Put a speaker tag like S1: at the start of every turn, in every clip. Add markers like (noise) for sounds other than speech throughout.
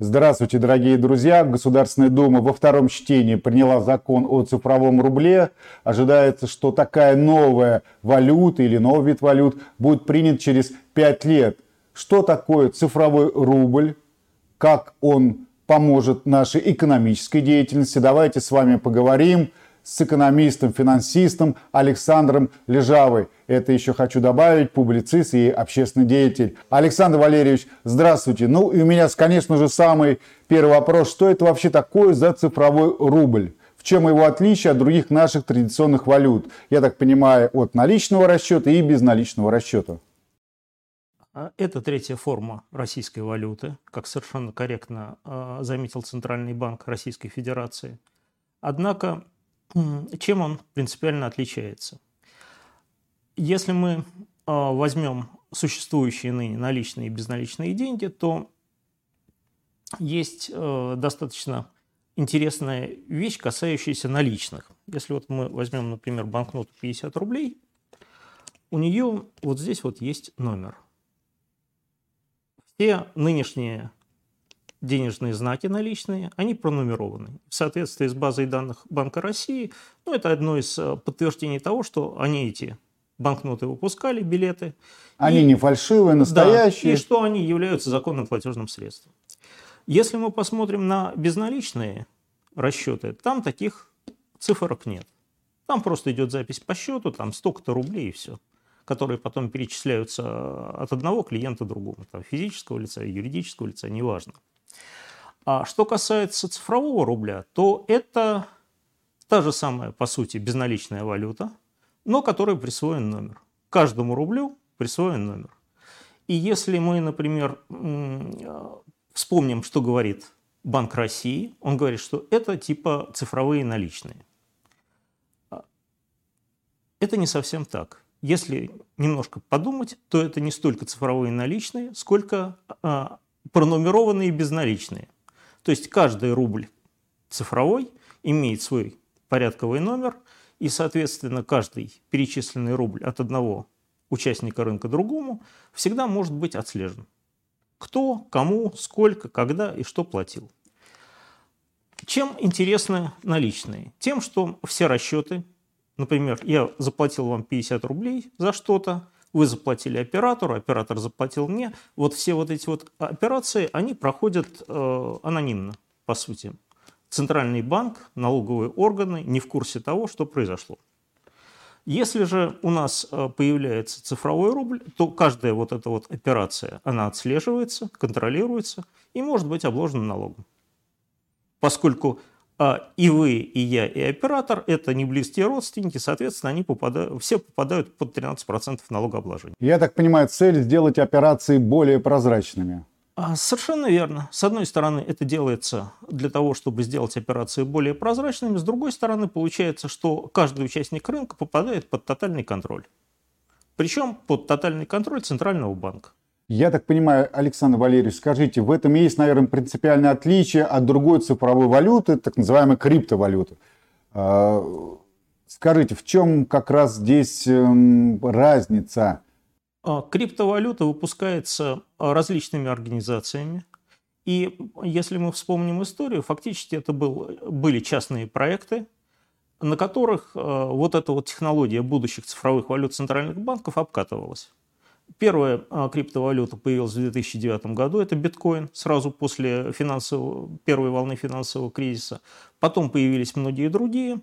S1: Здравствуйте, дорогие друзья! Государственная Дума во втором чтении приняла закон о цифровом рубле. Ожидается, что такая новая валюта или новый вид валют будет принят через пять лет. Что такое цифровой рубль? Как он поможет нашей экономической деятельности? Давайте с вами поговорим с экономистом, финансистом Александром Лежавой. Это еще хочу добавить, публицист и общественный деятель. Александр Валерьевич, здравствуйте. Ну и у меня, конечно же, самый первый вопрос. Что это вообще такое за цифровой рубль? В чем его отличие от других наших традиционных валют? Я так понимаю, от наличного расчета и безналичного расчета.
S2: А это третья форма российской валюты, как совершенно корректно э, заметил Центральный банк Российской Федерации. Однако чем он принципиально отличается? Если мы а, возьмем существующие ныне наличные и безналичные деньги, то есть э, достаточно интересная вещь, касающаяся наличных. Если вот мы возьмем, например, банкноту 50 рублей, у нее вот здесь вот есть номер. Все нынешние денежные знаки наличные, они пронумерованы. В соответствии с базой данных Банка России, ну, это одно из э, подтверждений того, что они эти банкноты выпускали, билеты.
S1: Они и, не фальшивые, настоящие.
S2: Да, и что они являются законным платежным средством. Если мы посмотрим на безналичные расчеты, там таких цифрок нет. Там просто идет запись по счету, там столько-то рублей и все, которые потом перечисляются от одного клиента другому, там, физического лица, юридического лица, неважно. А что касается цифрового рубля, то это та же самая, по сути, безналичная валюта, но которой присвоен номер. Каждому рублю присвоен номер. И если мы, например, вспомним, что говорит Банк России, он говорит, что это типа цифровые наличные. А, это не совсем так. Если немножко подумать, то это не столько цифровые наличные, сколько пронумерованные безналичные. То есть каждый рубль цифровой имеет свой порядковый номер, и, соответственно, каждый перечисленный рубль от одного участника рынка другому всегда может быть отслежен. Кто, кому, сколько, когда и что платил. Чем интересны наличные? Тем, что все расчеты, например, я заплатил вам 50 рублей за что-то, вы заплатили оператору, оператор заплатил мне. Вот все вот эти вот операции, они проходят э, анонимно, по сути. Центральный банк, налоговые органы не в курсе того, что произошло. Если же у нас э, появляется цифровой рубль, то каждая вот эта вот операция, она отслеживается, контролируется и может быть обложена налогом. Поскольку и вы, и я, и оператор – это не близкие родственники, соответственно, они попадают, все попадают под 13% налогообложения.
S1: Я так понимаю, цель – сделать операции более прозрачными.
S2: А, совершенно верно. С одной стороны, это делается для того, чтобы сделать операции более прозрачными. С другой стороны, получается, что каждый участник рынка попадает под тотальный контроль. Причем под тотальный контроль Центрального банка.
S1: Я так понимаю, Александр Валерьевич, скажите, в этом есть, наверное, принципиальное отличие от другой цифровой валюты, так называемой криптовалюты. А, скажите, в чем как раз здесь эм, разница?
S2: А, криптовалюта выпускается различными организациями. И если мы вспомним историю, фактически это был, были частные проекты, на которых э, вот эта вот технология будущих цифровых валют центральных банков обкатывалась. Первая а, криптовалюта появилась в 2009 году, это биткоин, сразу после первой волны финансового кризиса. Потом появились многие другие,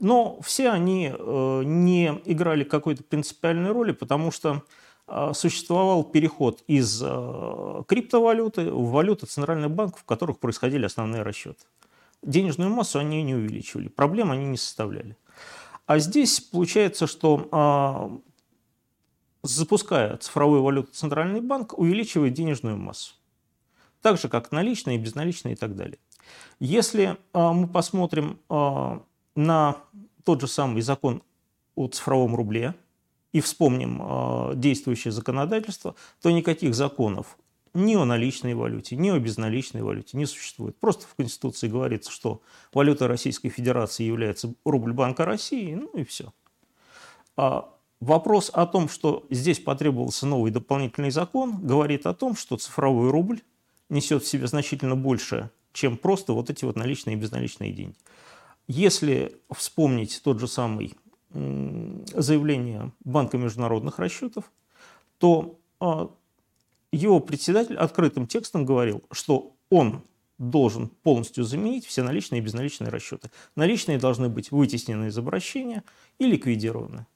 S2: но все они э, не играли какой-то принципиальной роли, потому что а, существовал переход из а, криптовалюты в валюты центральных банков, в которых происходили основные расчеты. Денежную массу они не увеличивали, проблем они не составляли. А здесь получается, что запуская цифровую валюту Центральный банк, увеличивает денежную массу. Так же, как наличные, безналичные и так далее. Если э, мы посмотрим э, на тот же самый закон о цифровом рубле и вспомним э, действующее законодательство, то никаких законов ни о наличной валюте, ни о безналичной валюте не существует. Просто в Конституции говорится, что валюта Российской Федерации является рубль Банка России, ну и все. А Вопрос о том, что здесь потребовался новый дополнительный закон, говорит о том, что цифровой рубль несет в себе значительно больше, чем просто вот эти вот наличные и безналичные деньги. Если вспомнить тот же самый заявление Банка международных расчетов, то а, его председатель открытым текстом говорил, что он должен полностью заменить все наличные и безналичные расчеты. Наличные должны быть вытеснены из обращения и ликвидированы.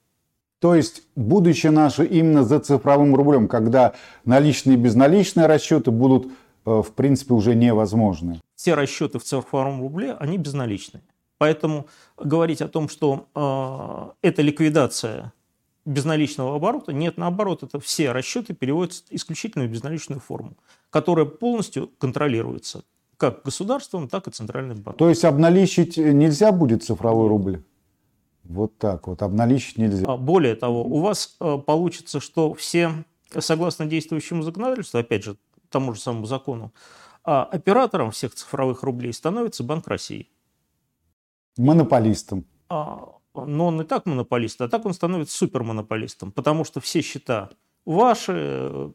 S1: То есть будущее наше именно за цифровым рублем, когда наличные и безналичные расчеты будут, э, в принципе, уже невозможны.
S2: Все расчеты в цифровом рубле, они безналичные. Поэтому говорить о том, что э, это ликвидация безналичного оборота, нет, наоборот, это все расчеты переводятся исключительно в безналичную форму, которая полностью контролируется как государством, так и центральным банком.
S1: То есть обналичить нельзя будет цифровой рубль? Вот так вот, обналичить нельзя. А
S2: более того, у вас э, получится, что все, согласно действующему законодательству, опять же, тому же самому закону, а оператором всех цифровых рублей становится Банк России.
S1: Монополистом.
S2: А, но он не так монополист, а так он становится супермонополистом, потому что все счета ваши,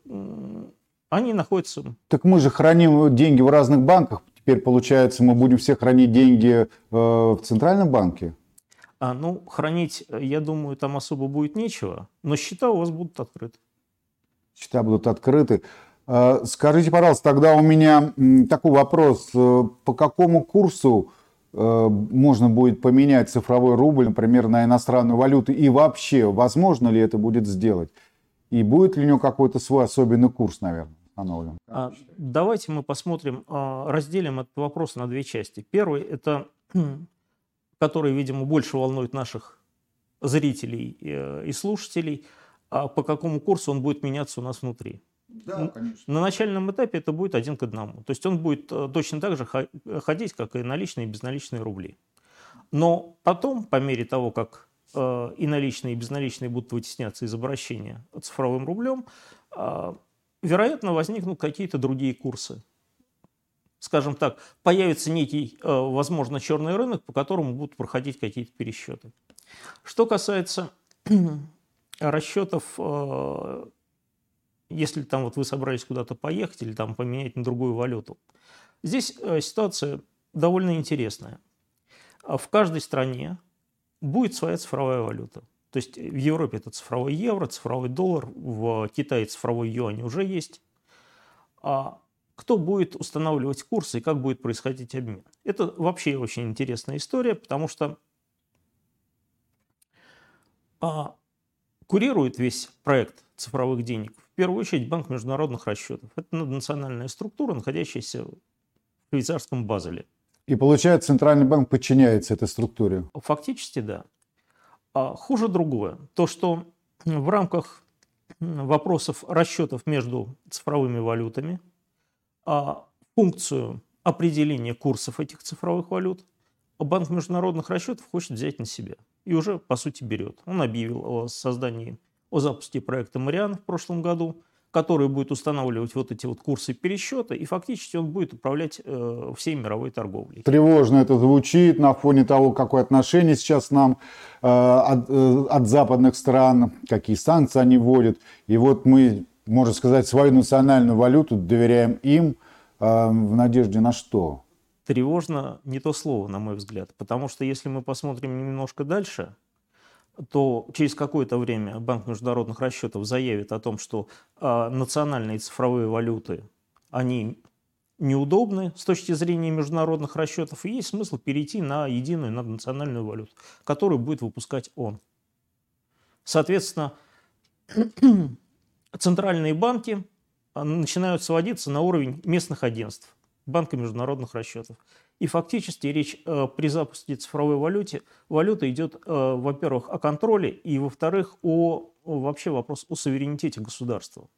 S2: они находятся...
S1: Так мы же храним деньги в разных банках. Теперь, получается, мы будем все хранить деньги э, в Центральном банке?
S2: А, ну, хранить, я думаю, там особо будет нечего, но счета у вас будут открыты.
S1: Счета будут открыты. Э, скажите, пожалуйста, тогда у меня такой вопрос. Э, по какому курсу можно будет поменять цифровой рубль, например, на иностранную валюту? И вообще, возможно ли это будет сделать? И будет ли у него какой-то свой особенный курс, наверное?
S2: установлен? А, давайте мы посмотрим, а, разделим этот вопрос на две части. Первый – это, который, видимо, больше волнует наших зрителей э, и слушателей, а по какому курсу он будет меняться у нас внутри.
S1: Да, конечно.
S2: На начальном этапе это будет один к одному. То есть он будет э, точно так же ходить, как и наличные и безналичные рубли. Но потом, по мере того, как э, и наличные, и безналичные будут вытесняться из обращения цифровым рублем, вероятно, возникнут какие-то другие курсы. Скажем так, появится некий, э, возможно, черный рынок, по которому будут проходить какие-то пересчеты. Что касается (clears throat) расчетов, э, если там вот вы собрались куда-то поехать или там поменять на другую валюту, здесь э, ситуация довольно интересная. В каждой стране будет своя цифровая валюта. То есть в Европе это цифровой евро, цифровой доллар, в Китае цифровой юань уже есть. А кто будет устанавливать курсы и как будет происходить обмен? Это вообще очень интересная история, потому что а, курирует весь проект цифровых денег в первую очередь Банк международных расчетов. Это национальная структура, находящаяся в швейцарском Базеле.
S1: И получается, Центральный банк подчиняется этой структуре?
S2: Фактически, да. А хуже другое. То, что в рамках вопросов расчетов между цифровыми валютами функцию определения курсов этих цифровых валют Банк международных расчетов хочет взять на себя. И уже, по сути, берет. Он объявил о создании, о запуске проекта «Мариан» в прошлом году – который будет устанавливать вот эти вот курсы пересчета, и фактически он будет управлять э, всей мировой торговлей.
S1: Тревожно это звучит на фоне того, какое отношение сейчас нам э, от, э, от западных стран, какие санкции они вводят. И вот мы, можно сказать, свою национальную валюту доверяем им э, в надежде на что?
S2: Тревожно не то слово, на мой взгляд, потому что если мы посмотрим немножко дальше, то через какое-то время Банк международных расчетов заявит о том, что э, национальные цифровые валюты, они неудобны с точки зрения международных расчетов, и есть смысл перейти на единую наднациональную валюту, которую будет выпускать он. Соответственно, центральные банки а, начинают сводиться на уровень местных агентств, Банка международных расчетов. И фактически речь э, при запуске цифровой валюте, валюта идет, э, во-первых, о контроле, и, во-вторых, о, о вообще вопрос о суверенитете государства.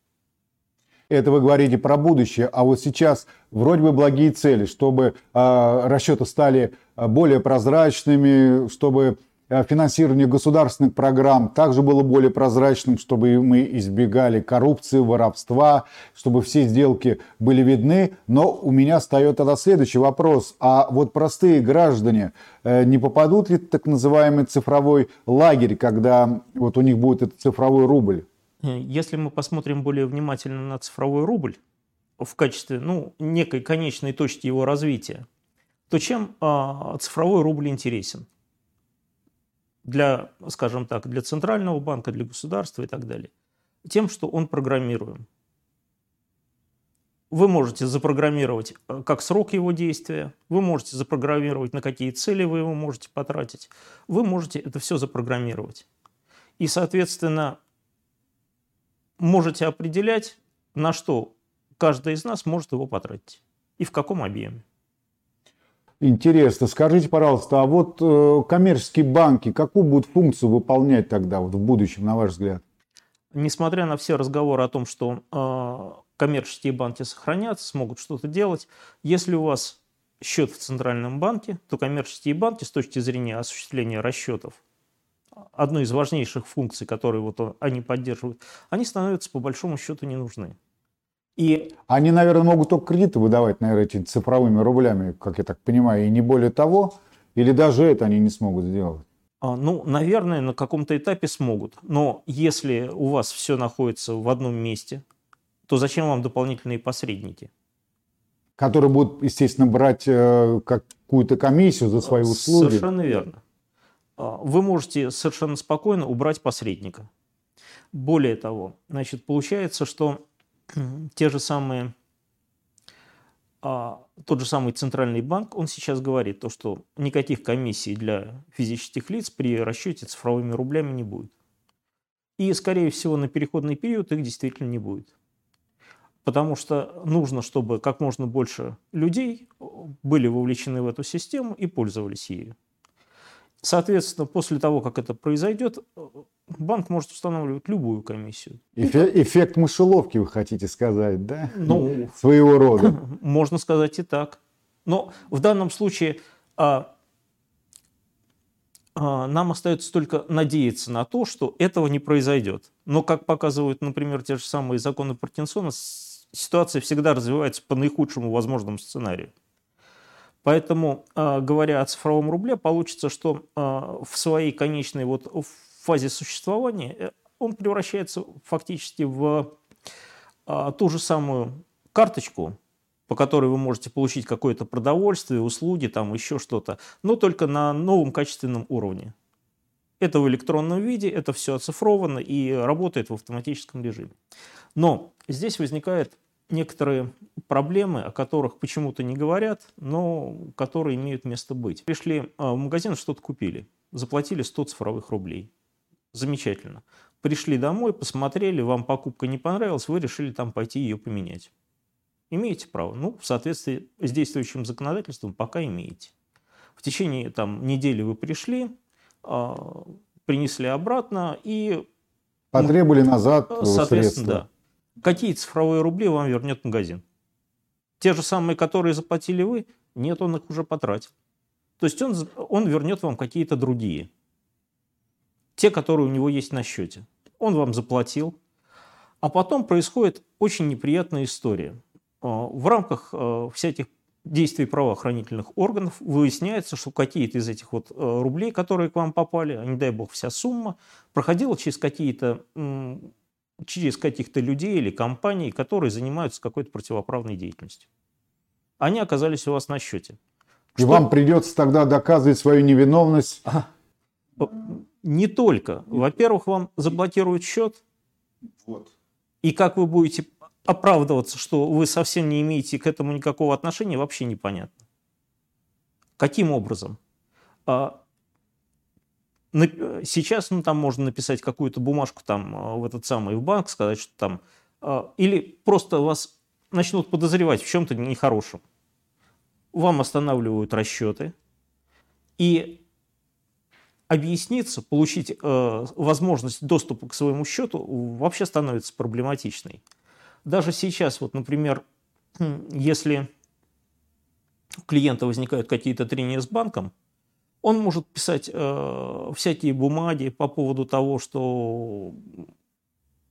S1: Это вы говорите про будущее, а вот сейчас вроде бы благие цели, чтобы э, расчеты стали э, более прозрачными, чтобы финансирование государственных программ также было более прозрачным, чтобы мы избегали коррупции, воровства, чтобы все сделки были видны. Но у меня встает тогда следующий вопрос. А вот простые граждане э, не попадут ли в так называемый цифровой лагерь, когда вот у них будет этот цифровой рубль?
S2: Если мы посмотрим более внимательно на цифровой рубль, в качестве ну, некой конечной точки его развития, то чем э, цифровой рубль интересен? Для, скажем так, для центрального банка, для государства и так далее. Тем, что он программируем. Вы можете запрограммировать э, как срок его действия, вы можете запрограммировать, на какие цели вы его можете потратить. Вы можете это все запрограммировать. И, соответственно, можете определять, на что каждый из нас может его потратить и в каком объеме.
S1: Интересно. Скажите, пожалуйста, а вот э, коммерческие банки какую будут функцию выполнять тогда вот в будущем, на ваш взгляд?
S2: Несмотря на все разговоры о том, что э, коммерческие банки сохранятся, смогут что-то делать, если у вас счет в Центральном банке, то коммерческие банки с точки зрения осуществления расчетов, одной из важнейших функций, которые вот они поддерживают, они становятся по большому счету не нужны.
S1: И... Они, наверное, могут только кредиты выдавать, наверное, этими цифровыми рублями, как я так понимаю, и не более того, или даже это они не смогут сделать?
S2: А, ну, наверное, на каком-то этапе смогут. Но если у вас все находится в одном месте, то зачем вам дополнительные посредники?
S1: Которые будут, естественно, брать э, какую-то комиссию за свои услуги.
S2: Совершенно верно. А, вы можете совершенно спокойно убрать посредника. Более того, значит, получается, что те же самые, а, тот же самый Центральный банк, он сейчас говорит, то, что никаких комиссий для физических лиц при расчете цифровыми рублями не будет. И, скорее всего, на переходный период их действительно не будет. Потому что нужно, чтобы как можно больше людей были вовлечены в эту систему и пользовались ею. Соответственно, после того, как это произойдет, банк может устанавливать любую комиссию.
S1: Эфе- эффект мышеловки, вы хотите сказать, да? Ну, (laughs) своего рода. (laughs)
S2: Можно сказать и так. Но в данном случае а, а, нам остается только надеяться на то, что этого не произойдет. Но, как показывают, например, те же самые законы Паркинсона, ситуация всегда развивается по наихудшему возможному сценарию. Поэтому, а, говоря о цифровом рубле, получится, что а, в своей конечной вот фазе существования э, он превращается фактически в а, ту же самую карточку, по которой вы можете получить какое-то продовольствие, услуги, там еще что-то, но только на новом качественном уровне. Это в электронном виде, это все оцифровано и работает в автоматическом режиме. Но здесь возникает некоторые проблемы, о которых почему-то не говорят, но которые имеют место быть. Пришли а, в магазин, что-то купили, заплатили 100 цифровых рублей. Замечательно. Пришли домой, посмотрели, вам покупка не понравилась, вы решили там пойти ее поменять. Имеете право. Ну, в соответствии с действующим законодательством пока имеете. В течение там, недели вы пришли, а, принесли обратно и...
S1: Потребовали назад
S2: Соответственно, средства. да какие цифровые рубли вам вернет магазин? Те же самые, которые заплатили вы? Нет, он их уже потратил. То есть он, он вернет вам какие-то другие. Те, которые у него есть на счете. Он вам заплатил. А потом происходит очень неприятная история. А, в рамках а, всяких действий правоохранительных органов выясняется, что какие-то из этих вот а, рублей, которые к вам попали, а не дай бог вся сумма, проходила через какие-то через каких-то людей или компаний, которые занимаются какой-то противоправной деятельностью. Они оказались у вас на счете.
S1: И Что... вам придется тогда доказывать свою невиновность?
S2: Не только. Во-первых, вам заблокируют счет. Вот. И как вы будете оправдываться, что вы совсем не имеете к этому никакого отношения, вообще непонятно. Каким образом? А, Сейчас ну, там можно написать какую-то бумажку там, а, в этот самый в банк, сказать, что там... А, или просто вас начнут подозревать в чем-то нехорошем. Вам останавливают расчеты. И объясниться, получить э, возможность доступа к своему счету вообще становится проблематичной. Даже сейчас, вот, например, (clears throat) если у клиента возникают какие-то трения с банком, он может писать э, всякие бумаги по поводу того, что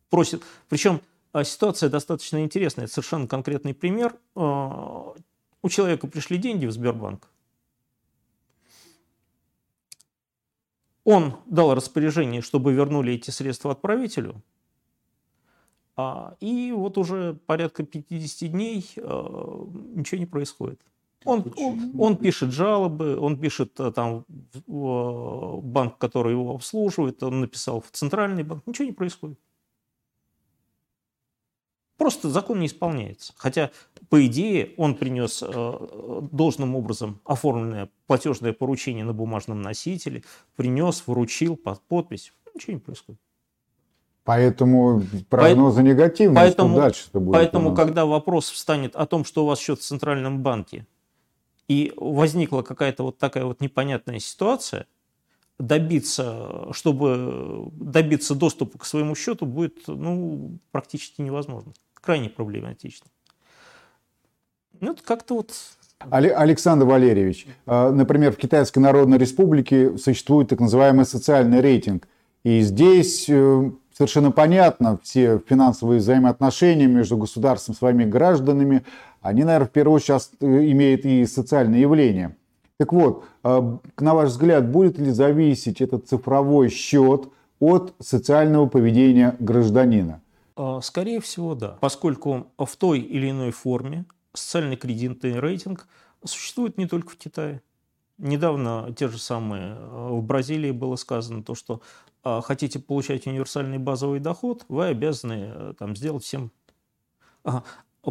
S2: просит. Причем э, ситуация достаточно интересная. Это совершенно конкретный пример. Э, у человека пришли деньги в Сбербанк. Он дал распоряжение, чтобы вернули эти средства отправителю. А, и вот уже порядка 50 дней а, ничего не происходит. Он, он, он пишет жалобы, он пишет э, там в банк, который его обслуживает, он написал в центральный банк, ничего не происходит. Просто закон не исполняется. Хотя, по идее, он принес э, должным образом оформленное платежное поручение на бумажном носителе, принес, вручил под подпись. Ничего не происходит.
S1: Поэтому прогнозы поэтому, негативные,
S2: поэтому, что дальше будет Поэтому, когда вопрос встанет о том, что у вас счет в Центральном банке, и возникла какая-то вот такая вот непонятная ситуация, добиться, чтобы добиться доступа к своему счету будет ну, практически невозможно. Крайне проблематично. Ну, это как-то вот
S1: Александр Валерьевич, а, например, в Китайской Народной Республике существует так называемый социальный рейтинг. И здесь э, совершенно понятно, все финансовые взаимоотношения между государством и своими гражданами, они, наверное, в первую очередь э, имеют и социальные явления. Так вот, э, на ваш взгляд, будет ли зависеть этот цифровой счет от социального поведения гражданина?
S2: А, скорее всего, да. Поскольку в той или иной форме социальный кредитный рейтинг существует не только в Китае. Недавно те же самые э, в Бразилии было сказано то, что а, хотите получать универсальный базовый доход, вы обязаны э, там, сделать всем... Ага,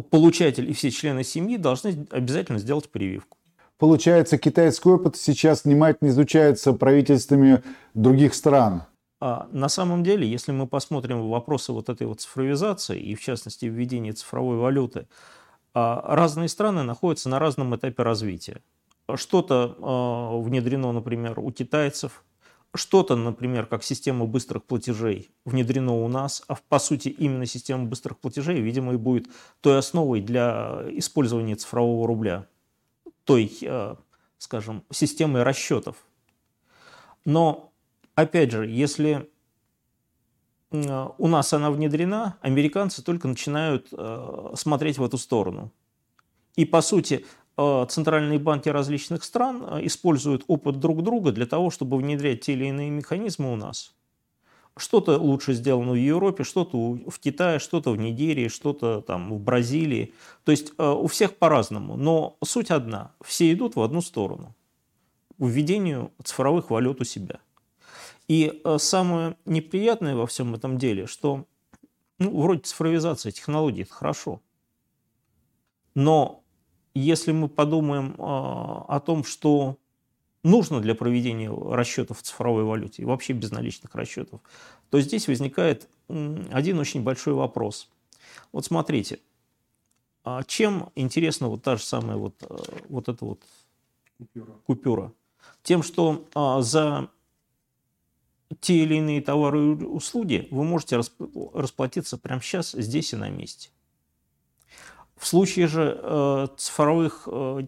S2: получатель и все члены семьи должны обязательно сделать прививку.
S1: Получается, китайский опыт сейчас внимательно изучается правительствами других стран.
S2: А на самом деле, если мы посмотрим вопросы вот этой вот цифровизации и, в частности, введения цифровой валюты, а, разные страны находятся на разном этапе развития. Что-то а, внедрено, например, у китайцев, что-то, например, как система быстрых платежей внедрено у нас, а по сути именно система быстрых платежей, видимо, и будет той основой для использования цифрового рубля, той, а, скажем, системой расчетов. Но, опять же, если у нас она внедрена, американцы только начинают смотреть в эту сторону. И, по сути, Э, центральные банки различных стран э, используют опыт друг друга для того, чтобы внедрять те или иные механизмы у нас. Что-то лучше сделано в Европе, что-то в Китае, что-то в Нигерии, что-то там в Бразилии. То есть э, у всех по-разному. Но суть одна. Все идут в одну сторону. Введению цифровых валют у себя. И самое неприятное во всем этом деле, что ну, вроде цифровизация технологий – это хорошо. Но если мы подумаем а, о том, что нужно для проведения расчетов в цифровой валюте и вообще безналичных расчетов, то здесь возникает один очень большой вопрос. Вот смотрите, а чем интересна вот та же самая вот, э, вот эта вот купюра? купюра? Тем, что а, за те или иные товары и услуги вы можете расплатиться прямо сейчас, здесь и на месте. В случае же э, цифровых э,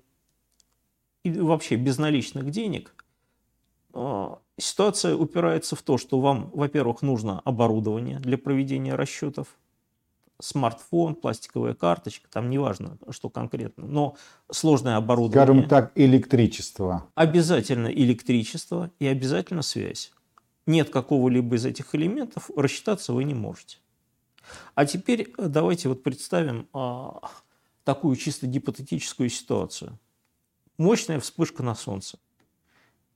S2: и вообще безналичных денег э, ситуация упирается в то, что вам, во-первых, нужно оборудование для проведения расчетов, смартфон, пластиковая карточка, там неважно, что конкретно, но сложное оборудование.
S1: Скажем так, электричество.
S2: Обязательно электричество и обязательно связь. Нет какого-либо из этих элементов, рассчитаться вы не можете. А теперь э, давайте вот представим а, такую чисто гипотетическую ситуацию. Мощная вспышка на Солнце.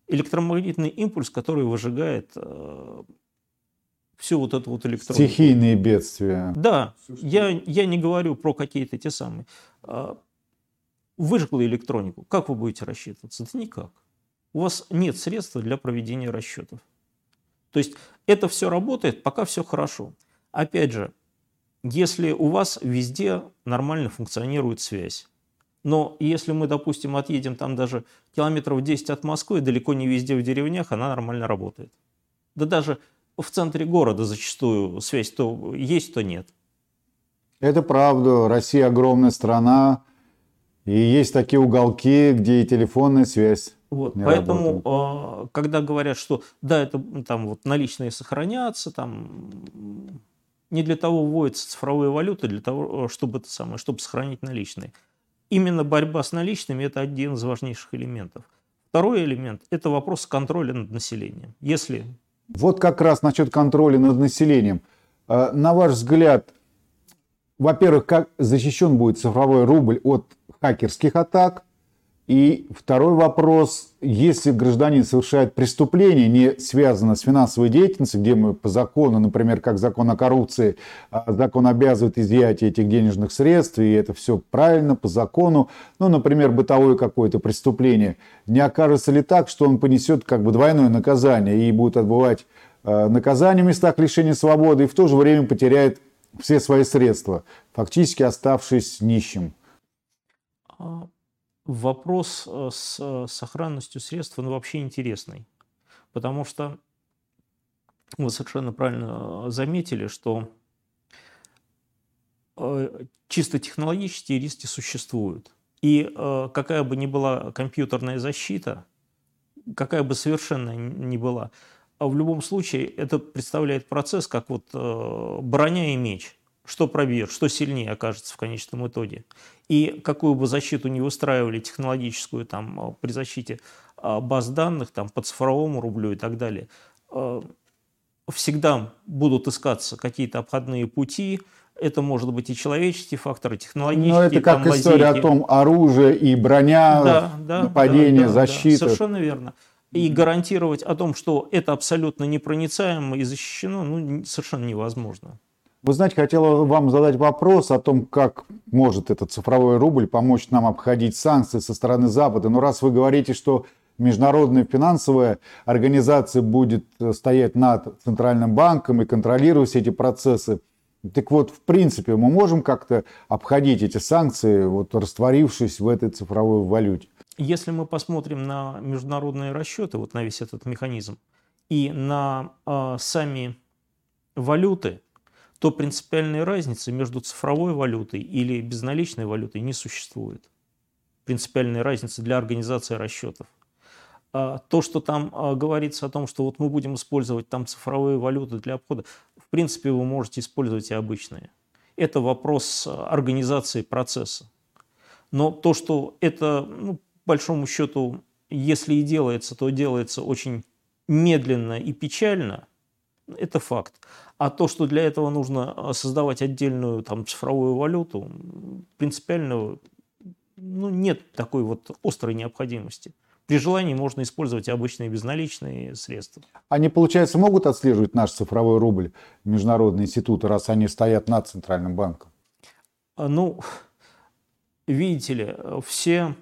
S2: Электромагнитный импульс, который выжигает а, всю вот эту вот электронику.
S1: Стихийные бедствия.
S2: Да, я, я не говорю про какие-то те самые. А, выжгла электронику. Как вы будете рассчитываться? Да никак. У вас нет средств для проведения расчетов. То есть это все работает, пока все хорошо. Опять же, если у вас везде нормально функционирует связь. Но если мы, допустим, отъедем там даже километров 10 от Москвы, далеко не везде в деревнях она нормально работает. Да даже в центре города зачастую связь то есть, то нет.
S1: Это правда. Россия огромная страна. И есть такие уголки, где и телефонная связь.
S2: Вот, поэтому, работает. А, когда говорят, что да, это там вот наличные сохранятся, там не для того вводятся цифровые валюты, для того, э, чтобы это самое, чтобы сохранить наличные. Именно борьба с наличными – это один из важнейших элементов. Второй элемент – это вопрос контроля над населением. Если...
S1: Вот как раз насчет контроля над населением. Э, на ваш взгляд, во-первых, как защищен будет цифровой рубль от хакерских атак? И второй вопрос, если гражданин совершает преступление, не связанное с финансовой деятельностью, где мы по закону, например, как закон о коррупции, а, закон обязывает изъятие этих денежных средств, и это все правильно, по закону, ну, например, бытовое какое-то преступление, не окажется ли так, что он понесет как бы двойное наказание и будет отбывать а, наказание в местах лишения свободы и в то же время потеряет все свои средства, фактически оставшись нищим?
S2: Вопрос э, с э, сохранностью средств, он вообще интересный. Потому что вы совершенно правильно э, заметили, что чисто технологические риски существуют. И какая бы ни была компьютерная защита, какая бы совершенно ни была, а в любом случае это представляет процесс как вот броня и меч – что пробьет, что сильнее окажется в конечном итоге. И какую бы защиту не выстраивали технологическую там, а, при защите а, баз данных там, по цифровому рублю и так далее, а, всегда будут искаться какие-то обходные пути, это может быть и человеческий фактор, и технологический. Но
S1: это как там, история о том, оружие и броня, да, да, нападение, да, да, защита.
S2: Да, совершенно верно. И гарантировать о том, что это абсолютно непроницаемо и защищено, ну, совершенно невозможно.
S1: Вы знаете, хотел вам задать вопрос о том, как может этот цифровой рубль помочь нам обходить санкции со стороны Запада. Но раз вы говорите, что международная финансовая организация будет э, стоять над Центральным банком и контролировать все эти процессы, так вот, в принципе, мы можем как-то обходить эти санкции, вот растворившись в этой цифровой валюте?
S2: Если мы посмотрим на международные расчеты, вот на весь этот механизм, и на э, сами валюты, то принципиальной разницы между цифровой валютой или безналичной валютой не существует. Принципиальной разницы для организации расчетов. А то, что там а, говорится о том, что вот мы будем использовать там цифровые валюты для обхода, в принципе, вы можете использовать и обычные. Это вопрос а, организации процесса. Но то, что это, ну, по большому счету, если и делается, то делается очень медленно и печально, это факт. А то, что для этого нужно а, создавать отдельную там, цифровую валюту, принципиально ну, нет такой вот острой необходимости. При желании можно использовать обычные безналичные средства.
S1: Они, получается, могут отслеживать наш цифровой рубль, международные институты, раз они стоят над Центральным банком?
S2: А, ну, видите ли, все а,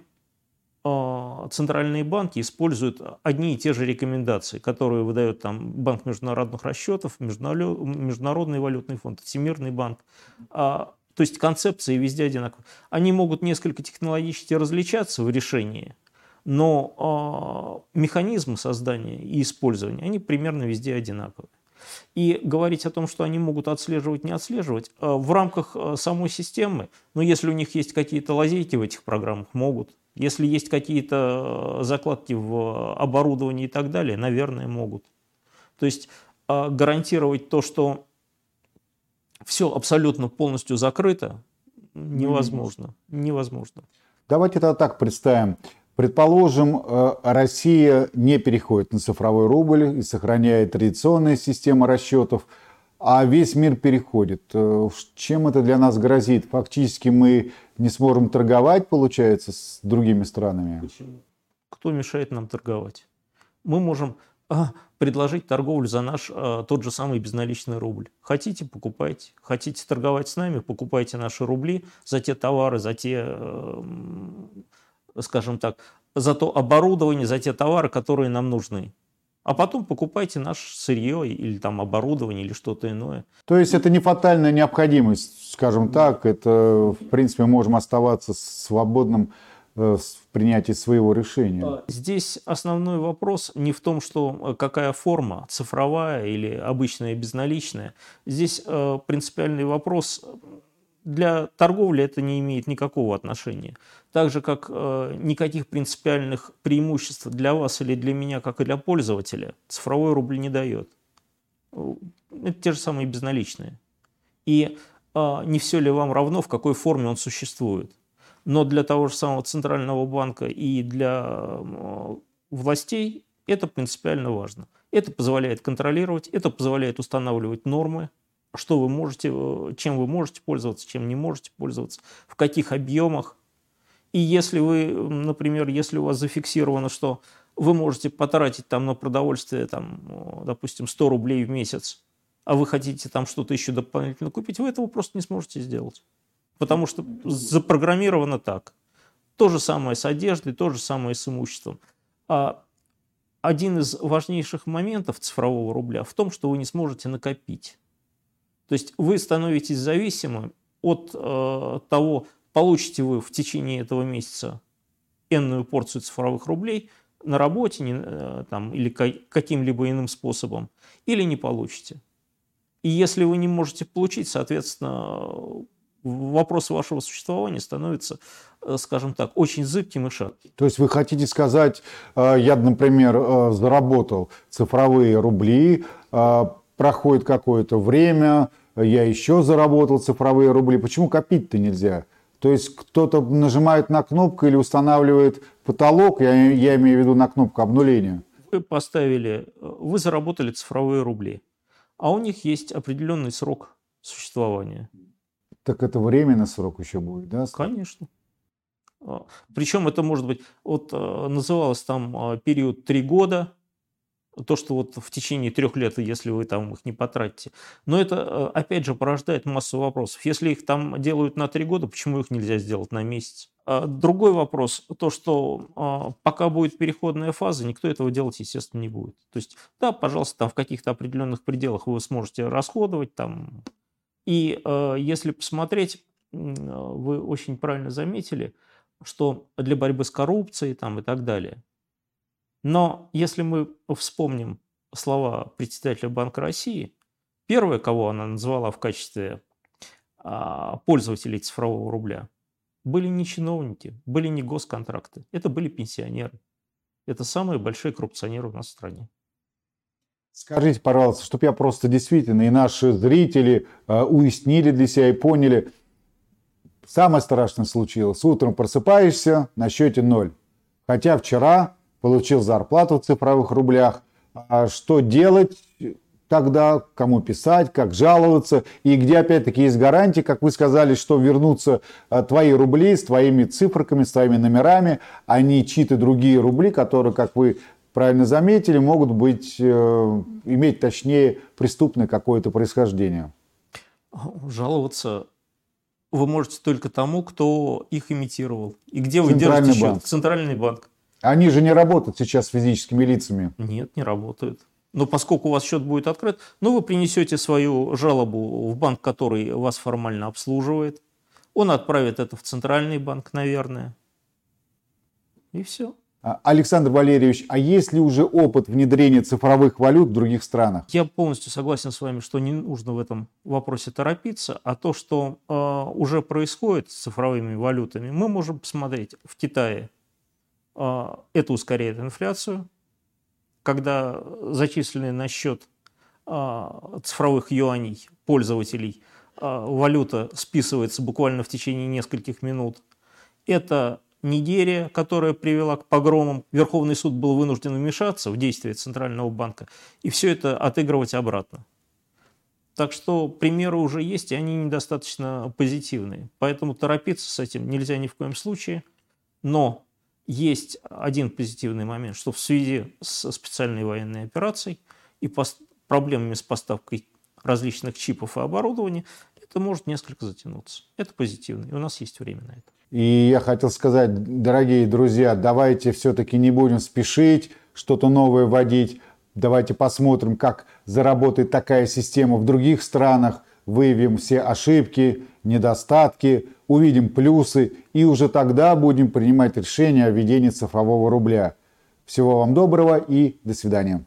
S2: центральные банки используют одни и те же рекомендации, которые выдает там Банк международных расчетов, Международный валютный фонд, Всемирный банк. А, то есть концепции везде одинаковые. Они могут несколько технологически различаться в решении, но э, механизмы создания и использования, они примерно везде одинаковые. И говорить о том, что они могут отслеживать, не отслеживать, в рамках самой системы, но если у них есть какие-то лазейки в этих программах, могут. Если есть какие-то э, закладки в оборудовании и так далее, наверное, могут. То есть э, гарантировать то, что все абсолютно полностью закрыто, невозможно. Невозможно.
S1: Давайте это так представим. Предположим, э, Россия не переходит на цифровой рубль и сохраняет традиционные системы расчетов – а весь мир переходит. Э, чем это для нас грозит? Фактически мы не сможем торговать, получается, с другими странами?
S2: Почему? Кто мешает нам торговать? Мы можем а, предложить торговлю за наш а, тот же самый безналичный рубль. Хотите, покупайте. Хотите торговать с нами, покупайте наши рубли за те товары, за те, э, скажем так, за то оборудование, за те товары, которые нам нужны а потом покупайте наше сырье или там оборудование или что-то иное.
S1: То есть это не фатальная необходимость, скажем так, это в принципе можем оставаться свободным э, в принятии своего решения.
S2: Здесь основной вопрос не в том, что э, какая форма, цифровая или обычная безналичная. Здесь э, принципиальный вопрос для торговли это не имеет никакого отношения. Так же, как э, никаких принципиальных преимуществ для вас или для меня, как и для пользователя, цифровой рубль не дает. Это те же самые безналичные. И э, не все ли вам равно, в какой форме он существует. Но для того же самого Центрального банка и для э, властей это принципиально важно. Это позволяет контролировать, это позволяет устанавливать нормы, что вы можете, э, чем вы можете пользоваться, чем не можете пользоваться, в каких объемах. И если вы, например, если у вас зафиксировано, что вы можете потратить там на продовольствие, там, допустим, 100 рублей в месяц, а вы хотите там что-то еще дополнительно купить, вы этого просто не сможете сделать. Потому что запрограммировано так. То же самое с одеждой, то же самое с имуществом. А один из важнейших моментов цифрового рубля в том, что вы не сможете накопить. То есть вы становитесь зависимы от э, того, получите вы в течение этого месяца энную порцию цифровых рублей на работе не, э, там, или каким-либо иным способом, или не получите. И если вы не можете получить, соответственно, вопрос вашего существования становится, э, скажем так, очень зыбким и шатким.
S1: То есть вы хотите сказать, э, я, например, э, заработал цифровые рубли, проходит какое-то время, я еще заработал цифровые рубли. Почему копить-то нельзя? То есть кто-то нажимает на кнопку или устанавливает потолок, я, я имею в виду на кнопку обнуления.
S2: Вы поставили, вы заработали цифровые рубли, а у них есть определенный срок существования.
S1: Так это временный срок еще будет, да?
S2: Конечно. А, Причем это может быть, вот э, называлось там а, период три года, то, что вот в течение трех лет, если вы там их не потратите. Но это, э, опять же, порождает массу вопросов. Если их там делают на три года, почему их нельзя сделать на месяц? А другой вопрос, то, что а, пока будет переходная фаза, никто этого делать, естественно, не будет. То есть, да, пожалуйста, там в каких-то определенных пределах вы сможете расходовать. Там. И э, если посмотреть, вы очень правильно заметили, что для борьбы с коррупцией там, и так далее – но если мы вспомним слова председателя Банка России, первое, кого она назвала в качестве а, пользователей цифрового рубля, были не чиновники, были не госконтракты, это были пенсионеры. Это самые большие коррупционеры у нас в стране.
S1: Скажите, пожалуйста, чтобы я просто действительно и наши зрители э, уяснили для себя и поняли, самое страшное случилось. Утром просыпаешься, на счете ноль. Хотя вчера получил зарплату в цифровых рублях. А что делать тогда, кому писать, как жаловаться, и где опять-таки есть гарантии, как вы сказали, что вернутся а, твои рубли с твоими цифрами, с твоими номерами, а не чьи-то другие рубли, которые, как вы правильно заметили, могут быть, э, иметь точнее преступное какое-то происхождение.
S2: Жаловаться вы можете только тому, кто их имитировал. И где вы держите счет? Центральный банк.
S1: Они же не работают сейчас с физическими лицами.
S2: Нет, не работают. Но поскольку у вас счет будет открыт, ну, вы принесете свою жалобу в банк, который вас формально обслуживает. Он отправит это в центральный банк, наверное. И все.
S1: А, Александр Валерьевич, а есть ли уже опыт внедрения цифровых валют в других странах?
S2: Я полностью согласен с вами, что не нужно в этом вопросе торопиться, а то, что э, уже происходит с цифровыми валютами, мы можем посмотреть в Китае это ускоряет инфляцию, когда зачисленные на счет а, цифровых юаней пользователей а, валюта списывается буквально в течение нескольких минут. Это Нигерия, которая привела к погромам. Верховный суд был вынужден вмешаться в действия Центрального банка и все это отыгрывать обратно. Так что примеры уже есть, и они недостаточно позитивные. Поэтому торопиться с этим нельзя ни в коем случае. Но есть один позитивный момент, что в связи с специальной военной операцией и проблемами с поставкой различных чипов и оборудования, это может несколько затянуться. Это позитивно, и у нас есть время на это.
S1: И я хотел сказать, дорогие друзья, давайте все-таки не будем спешить, что-то новое вводить. Давайте посмотрим, как заработает такая система в других странах, выявим все ошибки, недостатки, увидим плюсы и уже тогда будем принимать решение о введении цифрового рубля. Всего вам доброго и до свидания.